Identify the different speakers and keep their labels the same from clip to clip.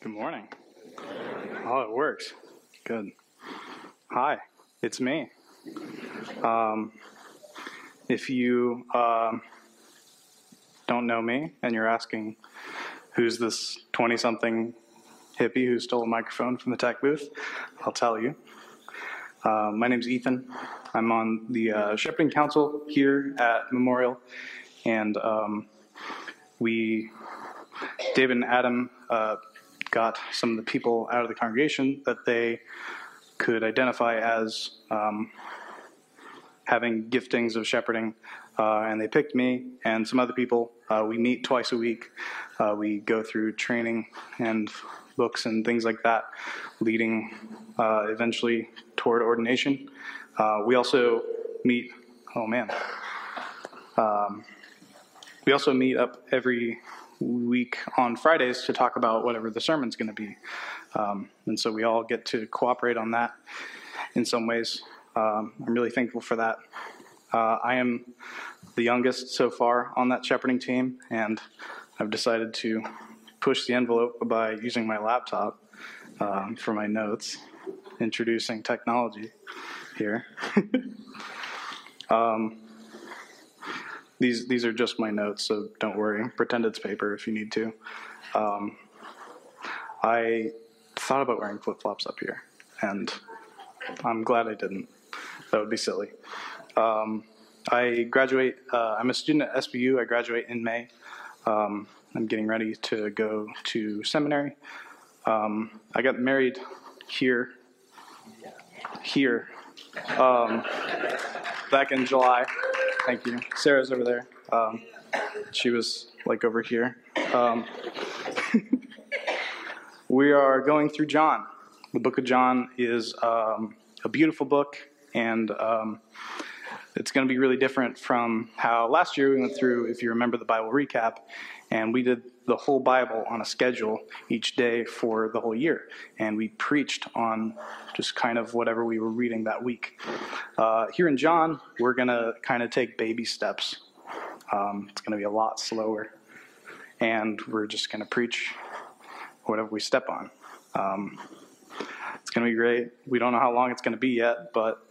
Speaker 1: Good morning. Oh, it works. Good. Hi, it's me. Um, if you um, don't know me and you're asking who's this 20 something hippie who stole a microphone from the tech booth, I'll tell you. Uh, my name's Ethan. I'm on the uh, Shepherding Council here at Memorial, and um, we, David and Adam, uh, got some of the people out of the congregation that they could identify as um, having giftings of shepherding. Uh, and they picked me and some other people. Uh, we meet twice a week. Uh, we go through training and books and things like that, leading uh, eventually toward ordination. Uh, we also meet, oh man. Um, we also meet up every week on Fridays to talk about whatever the sermon's going to be. Um, and so we all get to cooperate on that in some ways. Um, I'm really thankful for that. Uh, I am the youngest so far on that shepherding team, and I've decided to push the envelope by using my laptop um, for my notes, introducing technology here. um, these these are just my notes, so don't worry. Pretend it's paper if you need to. Um, I thought about wearing flip flops up here, and I'm glad I didn't. That would be silly. Um, I graduate. Uh, I'm a student at SBU. I graduate in May. Um, I'm getting ready to go to seminary. Um, I got married here. Here. Um, back in July. Thank you. Sarah's over there. Um, she was like over here. Um, we are going through John. The book of John is um, a beautiful book, and um, it's going to be really different from how last year we went through, if you remember the Bible recap, and we did the whole Bible on a schedule each day for the whole year. And we preached on just kind of whatever we were reading that week. Uh, here in John, we're going to kind of take baby steps. Um, it's going to be a lot slower. And we're just going to preach whatever we step on. Um, it's going to be great. We don't know how long it's going to be yet, but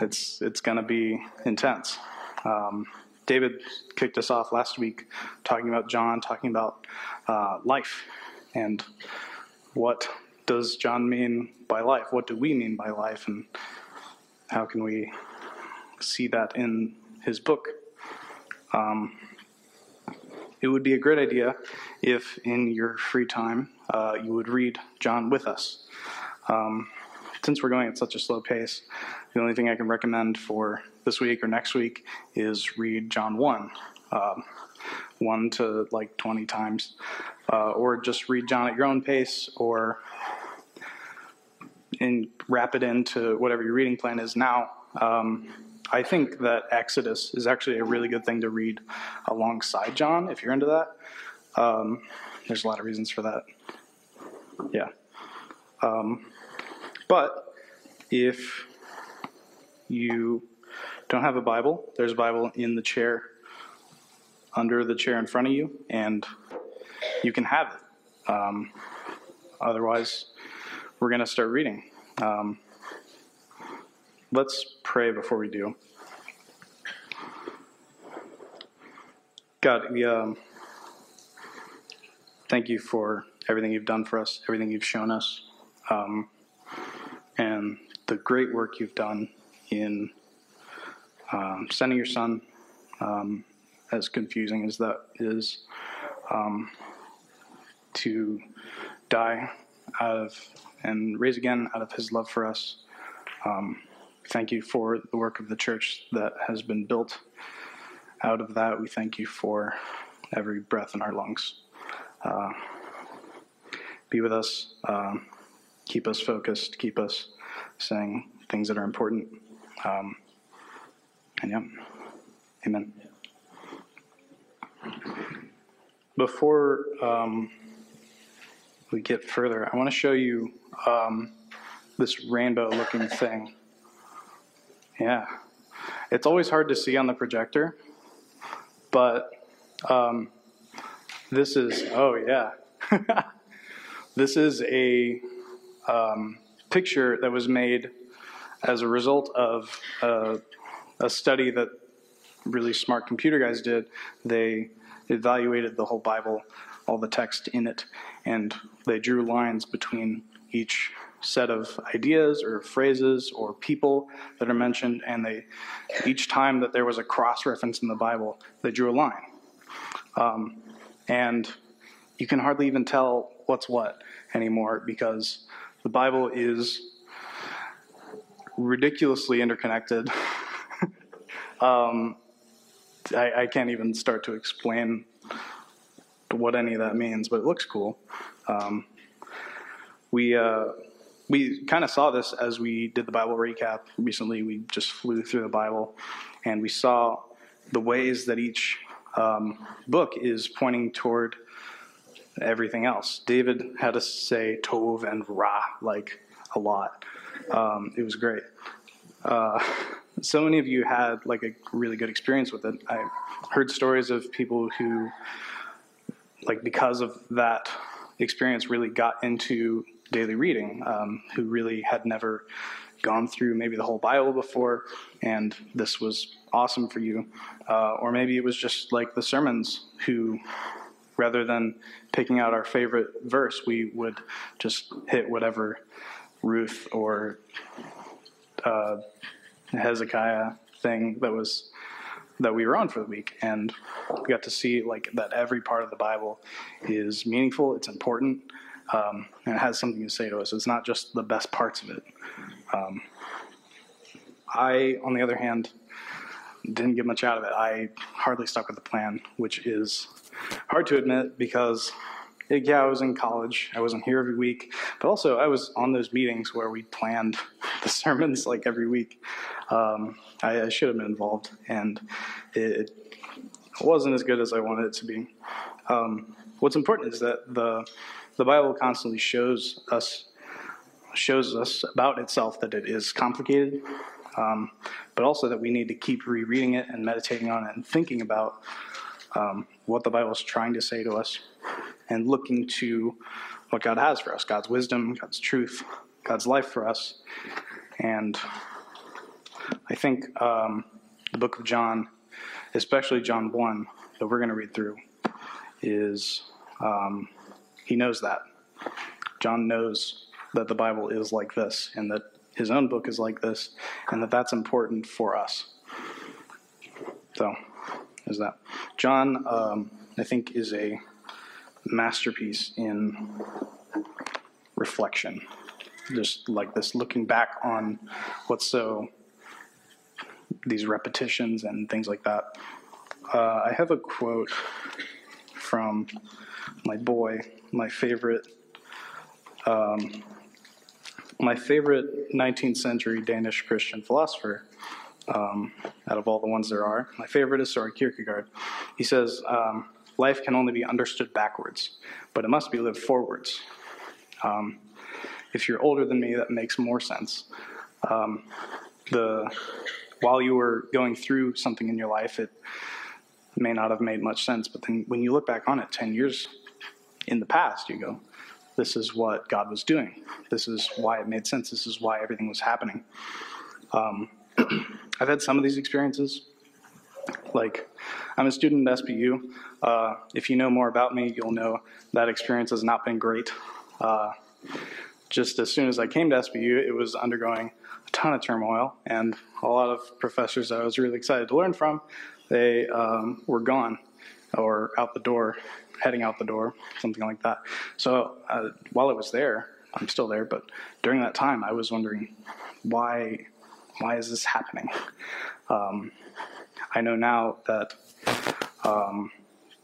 Speaker 1: it's, it's going to be intense. Um, David kicked us off last week talking about John, talking about uh, life and what does John mean by life? What do we mean by life? And how can we see that in his book? Um, it would be a great idea if, in your free time, uh, you would read John with us. Um, since we're going at such a slow pace, the only thing I can recommend for this week or next week is read John 1, uh, 1 to like 20 times, uh, or just read John at your own pace, or and wrap it into whatever your reading plan is now. Um, I think that Exodus is actually a really good thing to read alongside John if you're into that. Um, there's a lot of reasons for that. Yeah. Um, but if you don't have a Bible, there's a Bible in the chair under the chair in front of you, and you can have it. Um, otherwise, we're going to start reading. Um, let's pray before we do. God, we um, thank you for everything you've done for us, everything you've shown us, um, and the great work you've done in um, sending your son, um, as confusing as that is, um, to die out of and raise again out of his love for us. Um, thank you for the work of the church that has been built out of that. We thank you for every breath in our lungs. Uh, be with us, um, keep us focused, keep us saying things that are important. Um, yeah, amen. Before um, we get further, I want to show you um, this rainbow looking thing. Yeah, it's always hard to see on the projector, but um, this is, oh yeah. this is a um, picture that was made as a result of uh, a study that really smart computer guys did. They evaluated the whole Bible, all the text in it, and they drew lines between each set of ideas or phrases or people that are mentioned, and they each time that there was a cross reference in the Bible, they drew a line. Um, and you can hardly even tell what's what anymore because the Bible is ridiculously interconnected. um, I, I, can't even start to explain what any of that means, but it looks cool. Um, we uh, we kind of saw this as we did the Bible recap recently. We just flew through the Bible, and we saw the ways that each um, book is pointing toward everything else. David had to say Tov and Ra like a lot. Um, it was great. Uh, so many of you had like a really good experience with it. I heard stories of people who, like, because of that experience, really got into daily reading, um, who really had never gone through maybe the whole Bible before, and this was awesome for you. Uh, or maybe it was just like the sermons, who rather than picking out our favorite verse, we would just hit whatever Ruth or uh, Hezekiah thing that was that we were on for the week, and we got to see like that every part of the Bible is meaningful. It's important, um, and it has something to say to us. It's not just the best parts of it. Um, I, on the other hand, didn't get much out of it. I hardly stuck with the plan, which is hard to admit because yeah, I was in college. I wasn't here every week, but also I was on those meetings where we planned the sermons like every week. Um, I, I, should have been involved, and it, wasn't as good as I wanted it to be. Um, what's important is that the the Bible constantly shows us shows us about itself that it is complicated, um, but also that we need to keep rereading it and meditating on it and thinking about um, what the Bible is trying to say to us and looking to what God has for us God's wisdom, God's truth, God's life for us. And I think um, the book of John, especially John 1, that we're going to read through, is um, he knows that. John knows that the Bible is like this and that his own book is like this and that that's important for us. So, is that. John, um, I think, is a masterpiece in reflection. Just like this, looking back on what's so, these repetitions and things like that. Uh, I have a quote from my boy, my favorite, um, my favorite 19th century Danish Christian philosopher, um, out of all the ones there are. My favorite is Soren Kierkegaard. He says, um, life can only be understood backwards, but it must be lived forwards. Um, if you're older than me, that makes more sense. Um, the while you were going through something in your life, it may not have made much sense, but then when you look back on it 10 years in the past, you go, this is what God was doing. This is why it made sense. This is why everything was happening. Um, I've had some of these experiences. Like, I'm a student at SBU. Uh, if you know more about me, you'll know that experience has not been great. Uh, just as soon as I came to SBU, it was undergoing a ton of turmoil, and a lot of professors that I was really excited to learn from, they um, were gone or out the door, heading out the door, something like that. So uh, while I was there, I'm still there, but during that time, I was wondering why why is this happening? Um, I know now that um,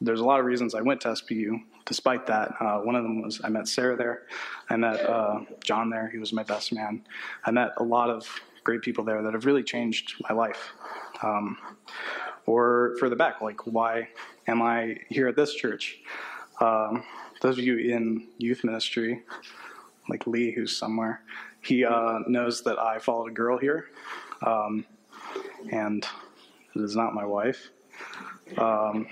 Speaker 1: there's a lot of reasons I went to SBU. Despite that, uh, one of them was I met Sarah there. I met uh, John there. He was my best man. I met a lot of great people there that have really changed my life. Um, or further back, like why am I here at this church? Um, those of you in youth ministry, like Lee, who's somewhere, he uh, knows that I followed a girl here, um, and it is not my wife. Um,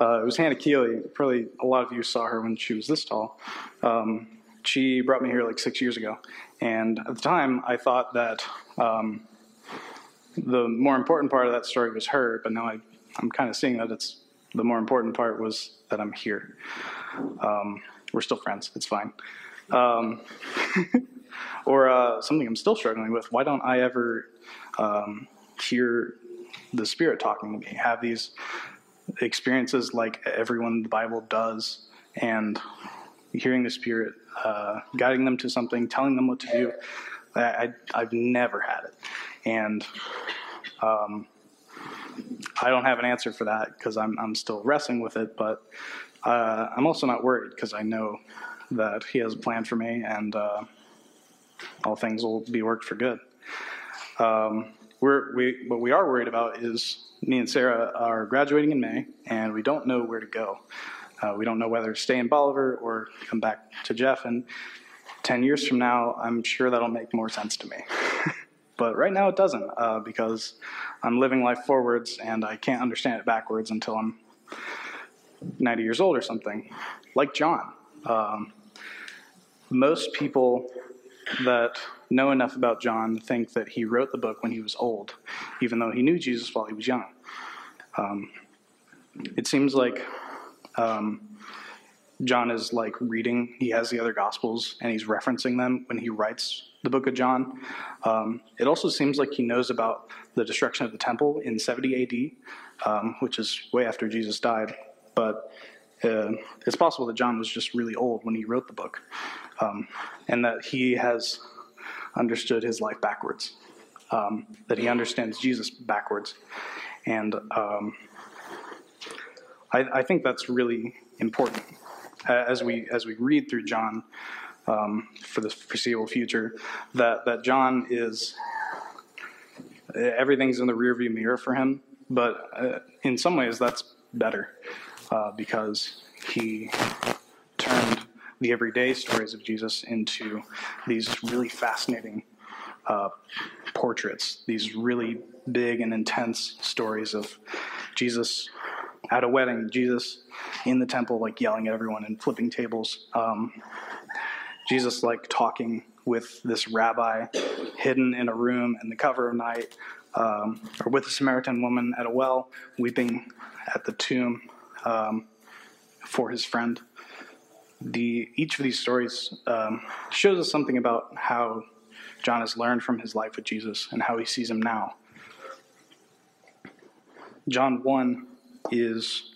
Speaker 1: Uh, it was Hannah Keeley. Probably a lot of you saw her when she was this tall. Um, she brought me here like six years ago, and at the time I thought that um, the more important part of that story was her, but now I, I'm kind of seeing that it's the more important part was that I'm here. Um, we're still friends. It's fine. Or uh, something I'm still struggling with. Why don't I ever um, hear the Spirit talking to me? Have these experiences like everyone in the Bible does, and hearing the Spirit uh, guiding them to something, telling them what to do. I, have never had it, and um, I don't have an answer for that because I'm I'm still wrestling with it. But uh, I'm also not worried because I know that He has a plan for me, and uh, all things will be worked for good. Um, we're, we what we are worried about is me and Sarah are graduating in May, and we don't know where to go. Uh, we don't know whether to stay in Bolivar or come back to Jeff. And 10 years from now, I'm sure that'll make more sense to me. but right now it doesn't uh, because I'm living life forwards and I can't understand it backwards until I'm 90 years old or something. Like John. Um, most people that know enough about John to think that he wrote the book when he was old, even though he knew Jesus while he was young. Um, it seems like um, John is like reading, he has the other Gospels and he's referencing them when he writes the book of John. Um, it also seems like he knows about the destruction of the temple in 70 AD, um, which is way after Jesus died. But uh, it's possible that John was just really old when he wrote the book, um, and that he has understood his life backwards, um, that he understands Jesus backwards. And um, I, I, think that's really important as we as we read through John um, for the foreseeable future. That that John is everything's in the rearview mirror for him, but uh, in some ways that's better uh, because he the everyday stories of Jesus into these really fascinating uh, portraits, these really big and intense stories of Jesus at a wedding, Jesus in the temple, like yelling at everyone and flipping tables. Um, Jesus, like talking with this rabbi hidden in a room in the cover of night, um, or with a Samaritan woman at a well, weeping at the tomb um, for his friend. The, each of these stories um, shows us something about how John has learned from his life with Jesus and how he sees him now. John 1 is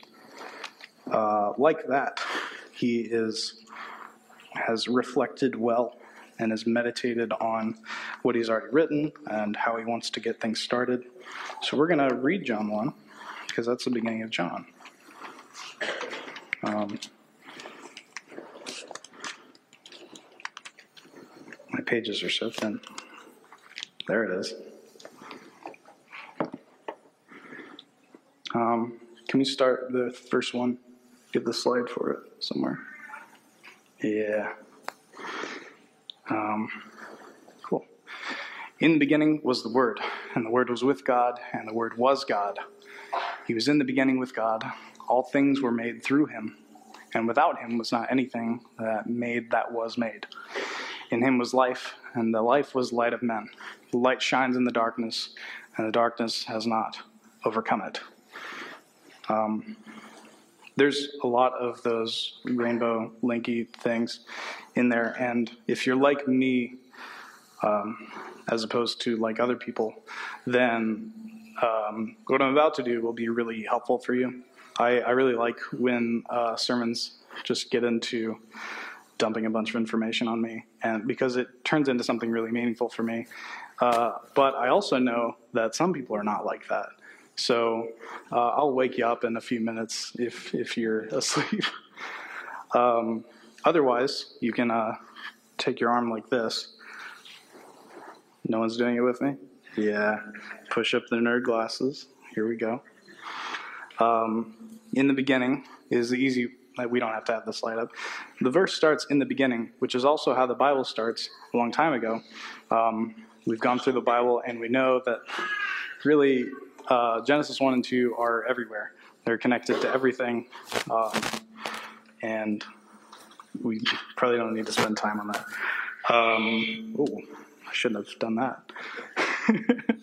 Speaker 1: uh, like that. He is has reflected well and has meditated on what he's already written and how he wants to get things started. So we're going to read John 1 because that's the beginning of John. Um, pages are so thin. There it is. Um, can we start the first one? Get the slide for it somewhere. Yeah. Um, cool. In the beginning was the Word, and the Word was with God, and the Word was God. He was in the beginning with God. All things were made through him, and without him was not anything that made that was made. In him was life, and the life was light of men. The light shines in the darkness, and the darkness has not overcome it. Um, there's a lot of those rainbow linky things in there, and if you're like me, um, as opposed to like other people, then um, what I'm about to do will be really helpful for you. I, I really like when uh, sermons just get into dumping a bunch of information on me, and because it turns into something really meaningful for me. Uh, but I also know that some people are not like that. So uh, I'll wake you up in a few minutes if, if you're asleep. um, otherwise, you can uh, take your arm like this. No one's doing it with me? Yeah. Push up the nerd glasses. Here we go. Um, in the beginning is the easy, we don't have to have the slide up. The verse starts in the beginning, which is also how the Bible starts a long time ago. Um, we've gone through the Bible and we know that really uh, Genesis 1 and 2 are everywhere. they're connected to everything. Um, and we probably don't need to spend time on that. Um, oh, I shouldn't have done that.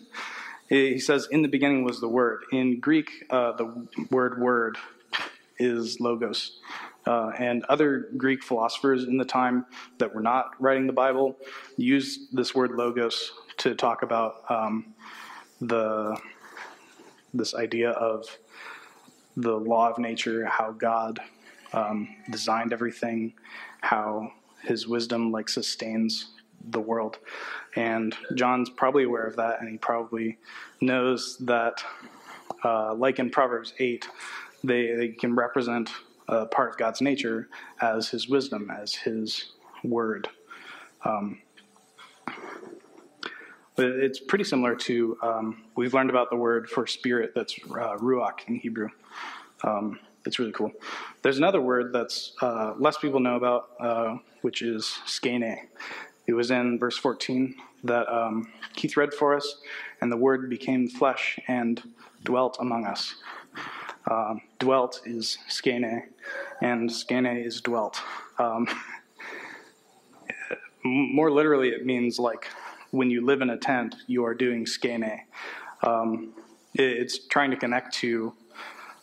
Speaker 1: he says, In the beginning was the Word. In Greek, uh, the word word is logos. Uh, and other Greek philosophers in the time that were not writing the Bible used this word logos to talk about um, the this idea of the law of nature, how God um, designed everything, how His wisdom like sustains the world. And John's probably aware of that, and he probably knows that, uh, like in Proverbs 8, they, they can represent a part of God's nature as his wisdom, as his word. Um, it's pretty similar to, um, we've learned about the word for spirit that's uh, ruach in Hebrew. Um, it's really cool. There's another word that's uh, less people know about, uh, which is skene. It was in verse 14 that um, Keith read for us, and the word became flesh and dwelt among us. Um, dwelt is skene, and skene is dwelt. Um, more literally, it means like when you live in a tent, you are doing skene. Um, it's trying to connect to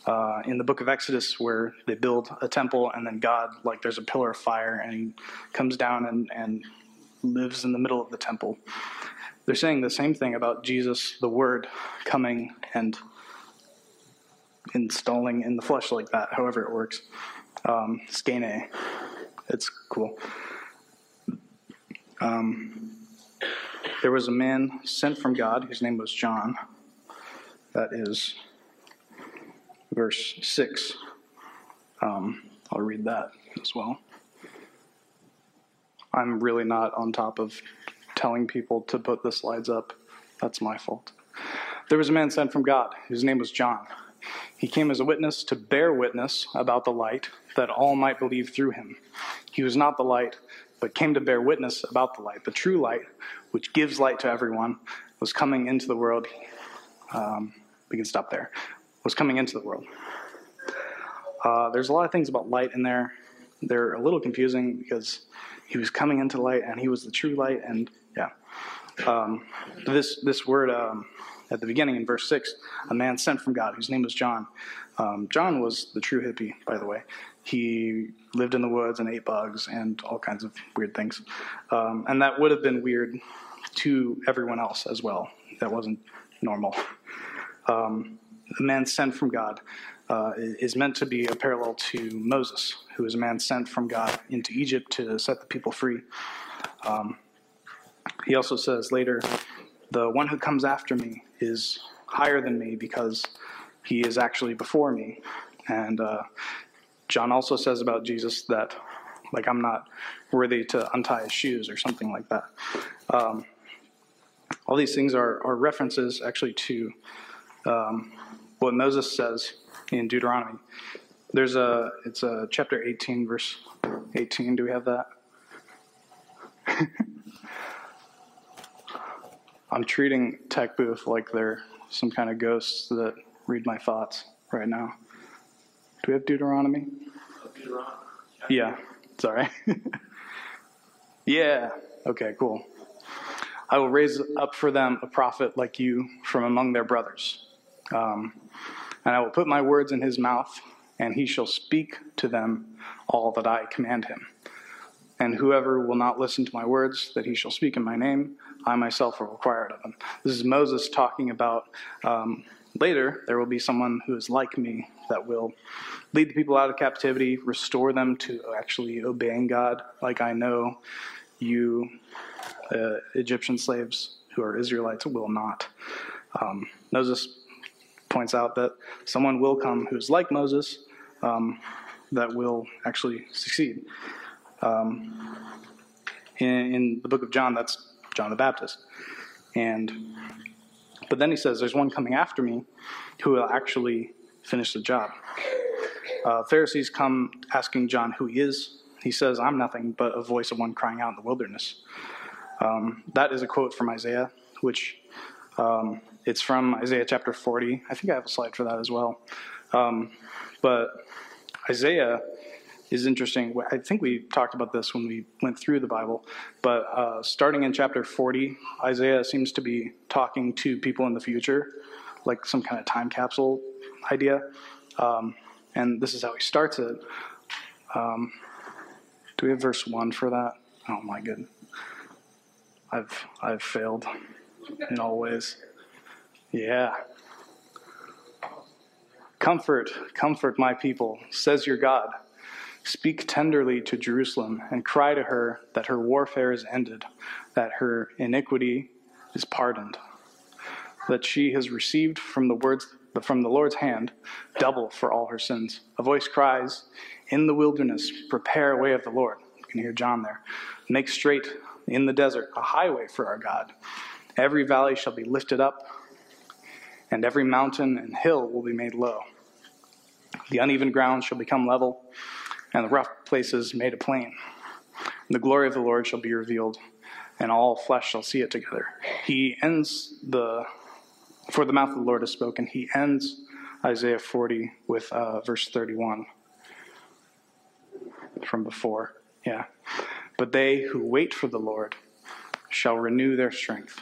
Speaker 1: uh, in the book of Exodus where they build a temple and then God, like there's a pillar of fire and he comes down and, and lives in the middle of the temple. They're saying the same thing about Jesus, the Word, coming and installing in the flesh like that, however it works. Um. It's cool. Um, there was a man sent from God whose name was John. That is verse 6. Um, I'll read that as well. I'm really not on top of telling people to put the slides up. That's my fault. There was a man sent from God whose name was John. He came as a witness to bear witness about the light, that all might believe through him. He was not the light, but came to bear witness about the light. The true light, which gives light to everyone, was coming into the world. Um, we can stop there. Was coming into the world. Uh, there's a lot of things about light in there. They're a little confusing because he was coming into light and he was the true light. And yeah, um, this this word um, at the beginning in verse six, a man sent from God whose name was John. Um, John was the true hippie, by the way. He lived in the woods and ate bugs and all kinds of weird things. Um, and that would have been weird to everyone else as well. That wasn't normal. Um, the man sent from God uh, is meant to be a parallel to Moses, who was a man sent from God into Egypt to set the people free. Um, he also says later, The one who comes after me is higher than me because he is actually before me. And uh, John also says about Jesus that, like, I'm not worthy to untie his shoes or something like that. Um, all these things are, are references actually to um, what Moses says in Deuteronomy. There's a, it's a chapter 18, verse 18. Do we have that? I'm treating Tech Booth like they're some kind of ghosts that read my thoughts right now. Do we have Deuteronomy? Deuteronomy. Yeah, sorry. yeah, okay, cool. I will raise up for them a prophet like you from among their brothers. Um, and I will put my words in his mouth, and he shall speak to them all that I command him. And whoever will not listen to my words that he shall speak in my name, I myself will require it of him. This is Moses talking about um, later, there will be someone who is like me that will lead the people out of captivity, restore them to actually obeying God, like I know you uh, Egyptian slaves who are Israelites will not. Um, Moses points out that someone will come who's like Moses um, that will actually succeed. Um, in, in, the book of John, that's John the Baptist. And but then he says, "There's one coming after me, who will actually finish the job." Uh, Pharisees come asking John who he is. He says, "I'm nothing but a voice of one crying out in the wilderness." Um, that is a quote from Isaiah, which um, it's from Isaiah chapter 40. I think I have a slide for that as well. Um, but Isaiah is interesting. I think we talked about this when we went through the Bible, but uh, starting in chapter 40, Isaiah seems to be talking to people in the future, like some kind of time capsule idea. Um, and this is how he starts it. Um, do we have verse 1 for that? Oh my goodness. I've, I've failed in all ways. Yeah. Comfort, comfort my people, says your God. Speak tenderly to Jerusalem and cry to her that her warfare is ended, that her iniquity is pardoned, that she has received from the words from the Lord's hand double for all her sins. A voice cries, "In the wilderness, prepare a way of the Lord." You can hear John there. Make straight in the desert a highway for our God. Every valley shall be lifted up, and every mountain and hill will be made low. The uneven ground shall become level, and the rough places made a plain. And the glory of the Lord shall be revealed, and all flesh shall see it together. He ends the, for the mouth of the Lord has spoken, he ends Isaiah 40 with uh, verse 31 from before. Yeah. But they who wait for the Lord shall renew their strength.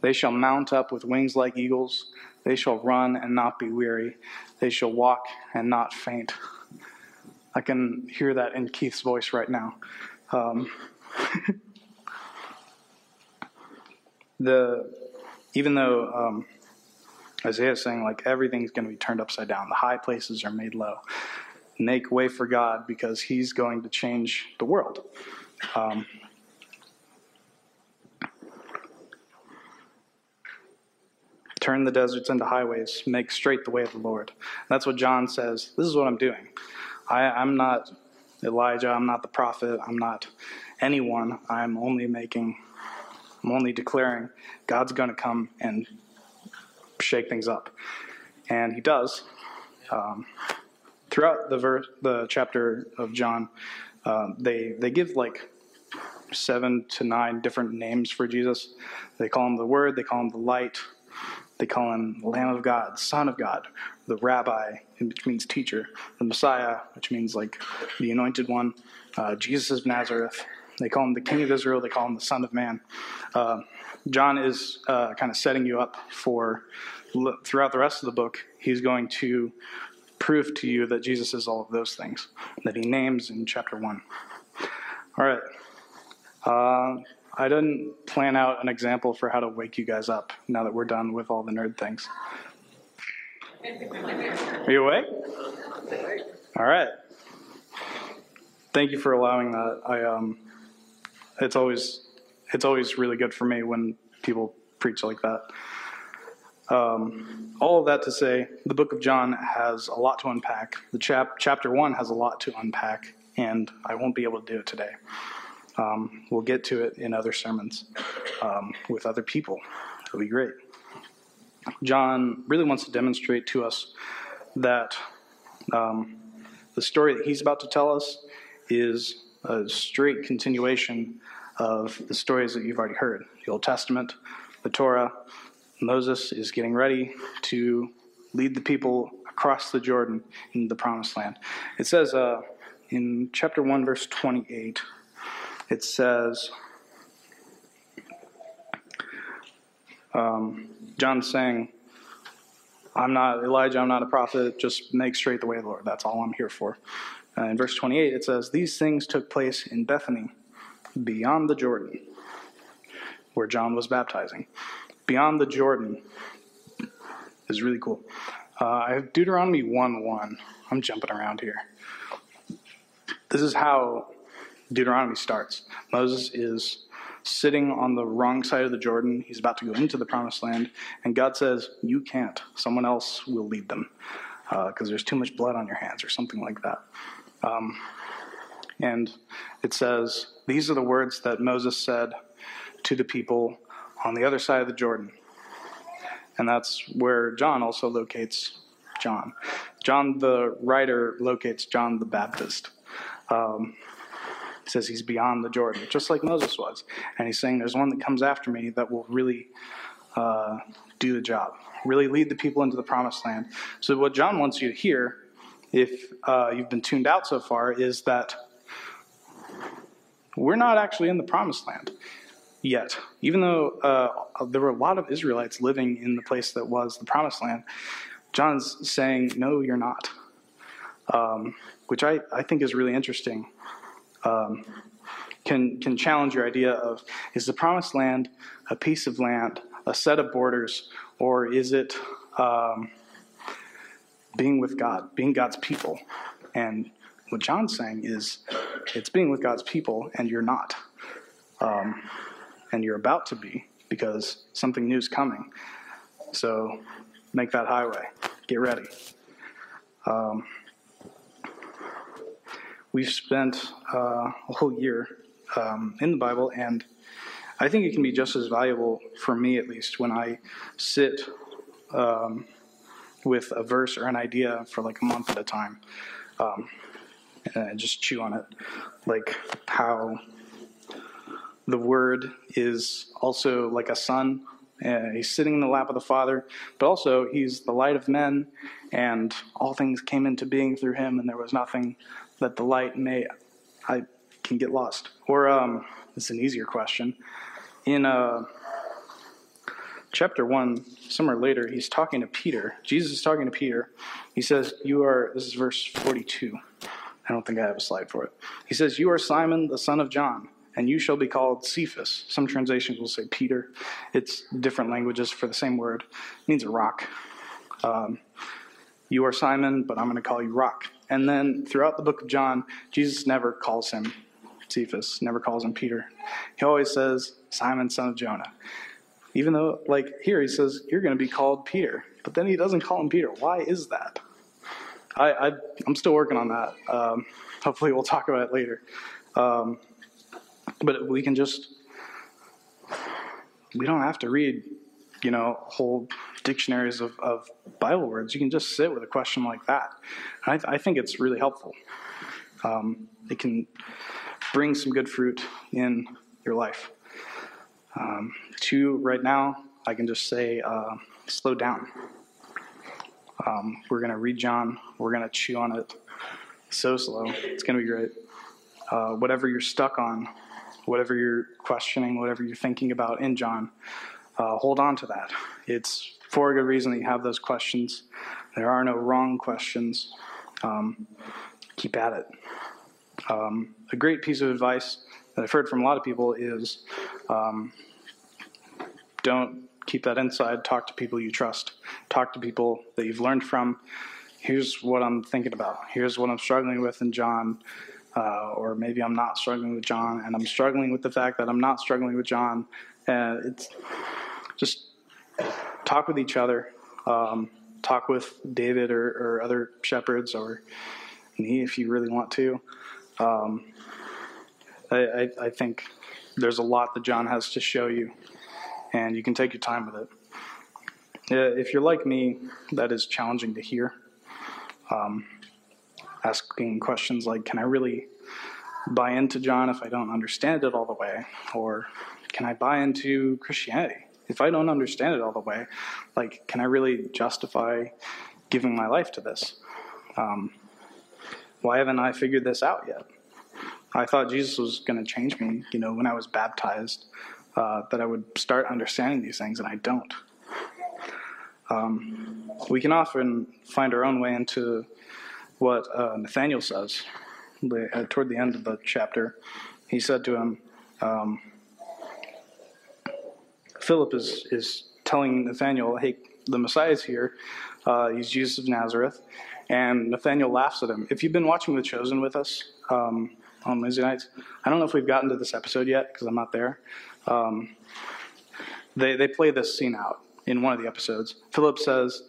Speaker 1: They shall mount up with wings like eagles. They shall run and not be weary. They shall walk and not faint. I can hear that in Keith's voice right now. Um, the even though um, Isaiah is saying like everything's going to be turned upside down, the high places are made low make way for God because He's going to change the world. Um, turn the deserts into highways, make straight the way of the Lord. That's what John says. This is what I'm doing. I, I'm not Elijah, I'm not the prophet, I'm not anyone. I'm only making, I'm only declaring God's going to come and shake things up. And He does. Um, throughout the the chapter of John, uh, they they give like seven to nine different names for Jesus. They call him the Word. They call him the Light. They call him Lamb of God, Son of God, the Rabbi, which means teacher, the Messiah, which means like the Anointed One, uh, Jesus of Nazareth. They call him the King of Israel. They call him the Son of Man. Uh, John is uh, kind of setting you up for throughout the rest of the book. He's going to prove to you that Jesus is all of those things that he names in chapter 1. All right. I didn't plan out an example for how to wake you guys up now that we're done with all the nerd things. Are you awake? All right. Thank you for allowing that. I um, it's always it's always really good for me when people preach like that. Um, all of that to say, the book of John has a lot to unpack. The chap- chapter one has a lot to unpack, and I won't be able to do it today. Um, we'll get to it in other sermons um, with other people. It'll be great. John really wants to demonstrate to us that um, the story that he's about to tell us is a straight continuation of the stories that you've already heard the Old Testament, the Torah, Moses is getting ready to lead the people across the Jordan into the promised land. It says uh, in chapter 1, verse 28, it says, um, John saying, I'm not Elijah, I'm not a prophet, just make straight the way of the Lord. That's all I'm here for. Uh, in verse 28, it says, These things took place in Bethany, beyond the Jordan, where John was baptizing beyond the Jordan is really cool. Uh, I have Deuteronomy 1 1. I'm jumping around here. This is how Deuteronomy starts. Moses is sitting on the wrong side of the Jordan. He's about to go into the promised land, and God says, You can't. Someone else will lead them because uh, there's too much blood on your hands, or something like that. Um, and it says, These are the words that Moses said to the people on the other side of the Jordan. And that's where John also locates John. John the writer locates John the Baptist. Um, says he's beyond the Jordan, just like Moses was. And he's saying, There's one that comes after me that will really uh, do the job, really lead the people into the promised land. So, what John wants you to hear, if uh, you've been tuned out so far, is that we're not actually in the promised land yet. Even though uh, there were a lot of Israelites living in the place that was the promised land, John's saying, No, you're not. Um, which I, I think is really interesting. Um, can, can challenge your idea of is the promised land a piece of land, a set of borders, or is it um, being with God, being God's people? And what John's saying is it's being with God's people, and you're not. Um, and you're about to be because something new is coming. So make that highway. Get ready. Um, we've spent uh, a whole year um, in the Bible, and I think it can be just as valuable for me, at least, when I sit um, with a verse or an idea for like a month at a time um, and just chew on it. Like how the Word is also like a son. Uh, he's sitting in the lap of the Father, but also he's the light of men, and all things came into being through him, and there was nothing that the light may. I can get lost. Or um, it's an easier question. In uh, chapter 1, somewhere later, he's talking to Peter. Jesus is talking to Peter. He says, You are, this is verse 42. I don't think I have a slide for it. He says, You are Simon, the son of John and you shall be called Cephas. Some translations will say Peter. It's different languages for the same word. It means a rock. Um, you are Simon, but I'm going to call you Rock. And then throughout the book of John, Jesus never calls him Cephas, never calls him Peter. He always says, Simon, son of Jonah. Even though, like here, he says, You're going to be called Peter. But then he doesn't call him Peter. Why is that? I, I, am still working on that. Um, hopefully, we'll talk about it later. Um, but we can just, we don't have to read, you know, whole dictionaries of, of Bible words. You can just sit with a question like that. I, I, think it's really helpful. Um, it can bring some good fruit in your life. Um, right now, I can just say, uh, slow down. Um, we're going to read John. We're going to chew on it so slow. It's going to be great. Uh, whatever you're stuck on, whatever you're questioning, whatever you're thinking about in John, uh, hold on to that. It's for a good reason that you have those questions. There are no wrong questions. Um, keep at it. Um, a great piece of advice that I've heard from a lot of people is um, don't keep that inside. Talk to people you trust. Talk to people that you've learned from. Here's what I'm thinking about. Here's what I'm struggling with in John uh, or maybe I'm not struggling with John, and I'm struggling with the fact that I'm not struggling with John. And it's just talk with each other, um, talk with David or, or, other shepherds, or me if you really want to. Um, I, I, I think there's a lot that John has to show you, and you can take your time with it. If you're like me, that is challenging to hear. Um, asking questions like, can I really buy into John if I don't understand it all the way? Or can I buy into Christianity if I don't understand it all the way? Like, can I really justify giving my life to this? Um, why haven't I figured this out yet? I thought Jesus was going to change me, you know, when I was baptized, uh, that I would start understanding these things, and I don't. Um, we can often find our own way into what uh, Nathaniel says uh, toward the end of the chapter. He said to him, um, Philip is, is telling Nathaniel, hey, the Messiah is here. Uh, he's Jesus of Nazareth. And Nathaniel laughs at him. If you've been watching The Chosen with us um, on Wednesday nights, I don't know if we've gotten to this episode yet because I'm not there. Um, they, they play this scene out in one of the episodes. Philip says,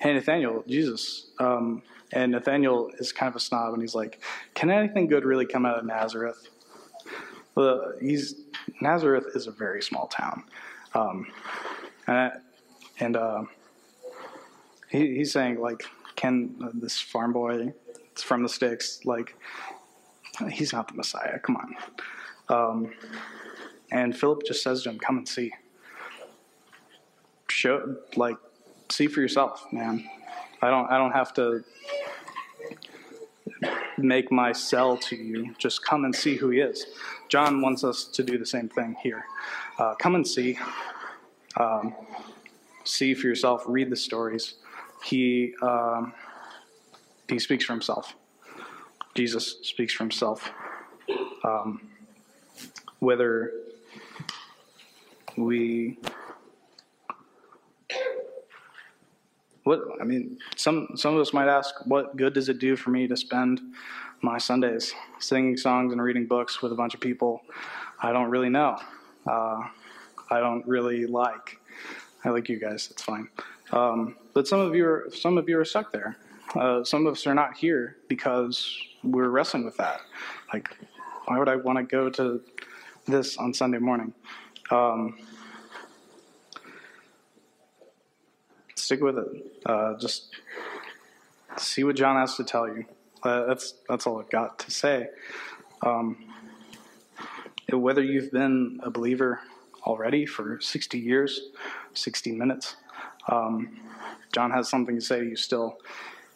Speaker 1: Hey, Nathaniel, Jesus, um, and Nathaniel is kind of a snob, and he's like, "Can anything good really come out of Nazareth?" Well, he's Nazareth is a very small town, um, and, and uh, he, he's saying like, "Can uh, this farm boy, it's from the sticks, like, he's not the Messiah. Come on." Um, and Philip just says to him, "Come and see." show like see for yourself, man. I don't I don't have to make my sell to you. Just come and see who he is. John wants us to do the same thing here. Uh, come and see. Um, see for yourself. Read the stories. He um, he speaks for himself. Jesus speaks for himself. Um, whether we what I mean, some some of us might ask, what good does it do for me to spend my Sundays singing songs and reading books with a bunch of people I don't really know, uh, I don't really like. I like you guys. It's fine. Um, but some of you are some of you are stuck there. Uh, some of us are not here because we're wrestling with that. Like, why would I want to go to this on Sunday morning? Um, stick with it. Uh, just see what John has to tell you. Uh, that's that's all I've got to say. Um, whether you've been a believer already for 60 years, 60 minutes, um, John has something to say to you still.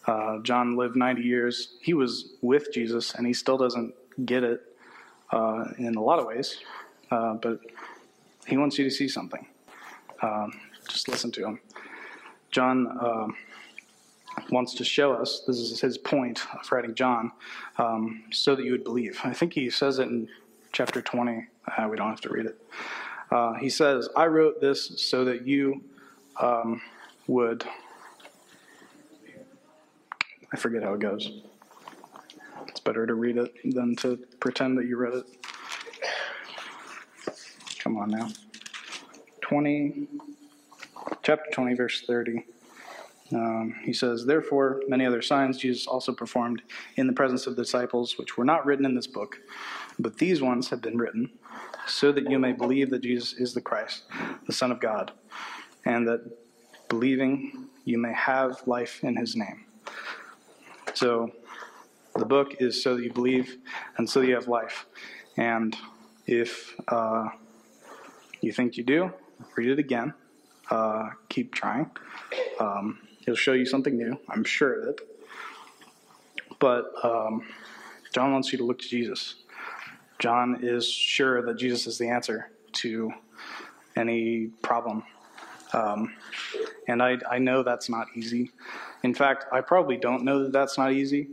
Speaker 1: Uh, John lived 90 years. He was with Jesus, and he still doesn't get it uh, in a lot of ways. Uh, but he wants you to see something. Um, just listen to him. John um, wants to show us, this is his point of writing John, um, so that you would believe. I think he says it in chapter 20. Uh, we don't have to read it. Uh, he says, I wrote this so that you um, would. I forget how it goes. It's better to read it than to pretend that you read it. Come on now. 20 chapter 20, verse 30. Um, he says, Therefore, many other signs Jesus also performed in the presence of the disciples, which were not written in this book, but these ones have been written, so that you may believe that Jesus is the Christ, the Son of God, and that believing you may have life in his name. So, the book is so that you believe and so you have life. And if uh, you think you do, read it again uh, keep trying. Um, he'll show you something new. I'm sure of it. But um, John wants you to look to Jesus. John is sure that Jesus is the answer to any problem. Um, and I, I know that's not easy. In fact, I probably don't know that that's not easy,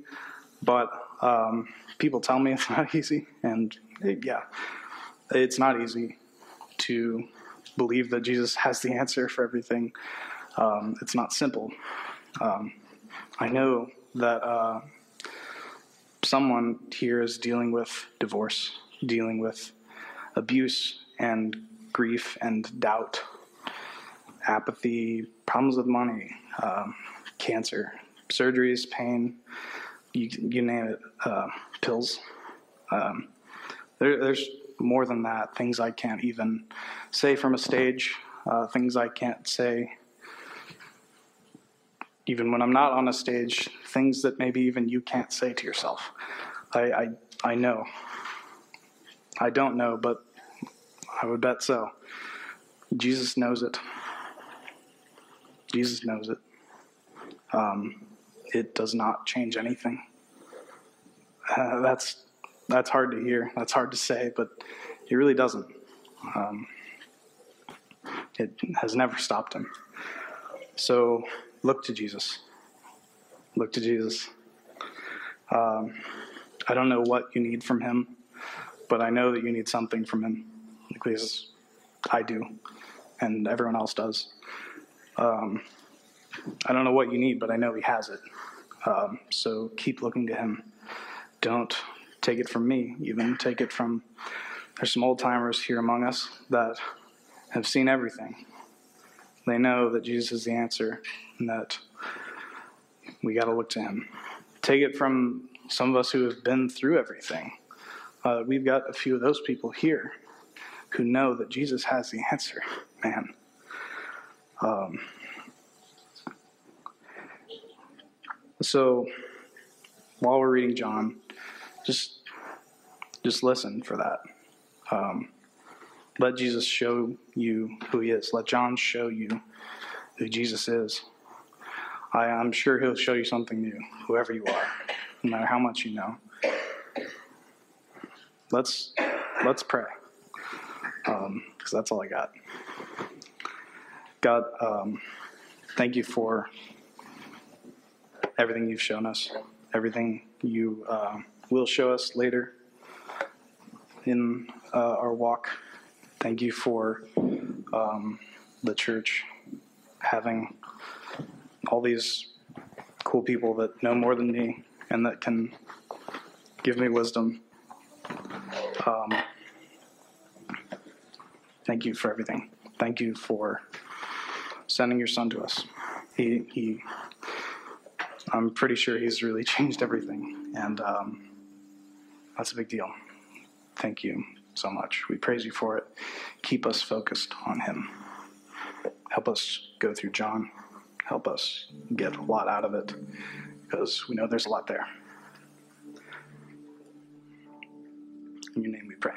Speaker 1: but um, people tell me it's not easy. And it, yeah, it's not easy to believe that Jesus has the answer for everything. Um, it's not simple. Um, I know that uh, someone here is dealing with divorce, dealing with abuse and grief and doubt, apathy, problems with money, um, cancer, surgeries, pain, you, you name it, uh, pills. Um, there, there's more than that, things I can't even say from a stage, uh, things I can't say even when I'm not on a stage, things that maybe even you can't say to yourself. I, I, I know. I don't know, but I would bet so. Jesus knows it. Jesus knows it. Um, it does not change anything. Uh, that's that's hard to hear. That's hard to say, but he really doesn't. Um, it has never stopped him. So look to Jesus. Look to Jesus. Um, I don't know what you need from him, but I know that you need something from him, because I do, and everyone else does. Um, I don't know what you need, but I know he has it. Um, so keep looking to him. Don't take it from me, even take it from. There's some old timers here among us that have seen everything. They know that Jesus is the answer and that we got to look to him. Take it from some of us who have been through everything. Uh, we've got a few of those people here who know that Jesus has the answer, man. Um, so while we're reading John, just just listen for that. Um, let Jesus show you who he is. Let John show you who Jesus is. I, I'm sure He'll show you something new, whoever you are, no matter how much you know. Let's let's pray, because that's all I got. God, um, thank you for everything you've shown us, everything you uh, will show us later in uh, our walk. Thank you for um, the church having all these cool people that know more than me and that can give me wisdom. Um, thank you for everything. Thank you for sending your son to us. He, he I'm pretty sure he's really changed everything, and um, that's a big deal. Thank you so much. We praise you for it. Keep us focused on him. Help us go through John. Help us get a lot out of it because we know there's a lot there. In your name we pray.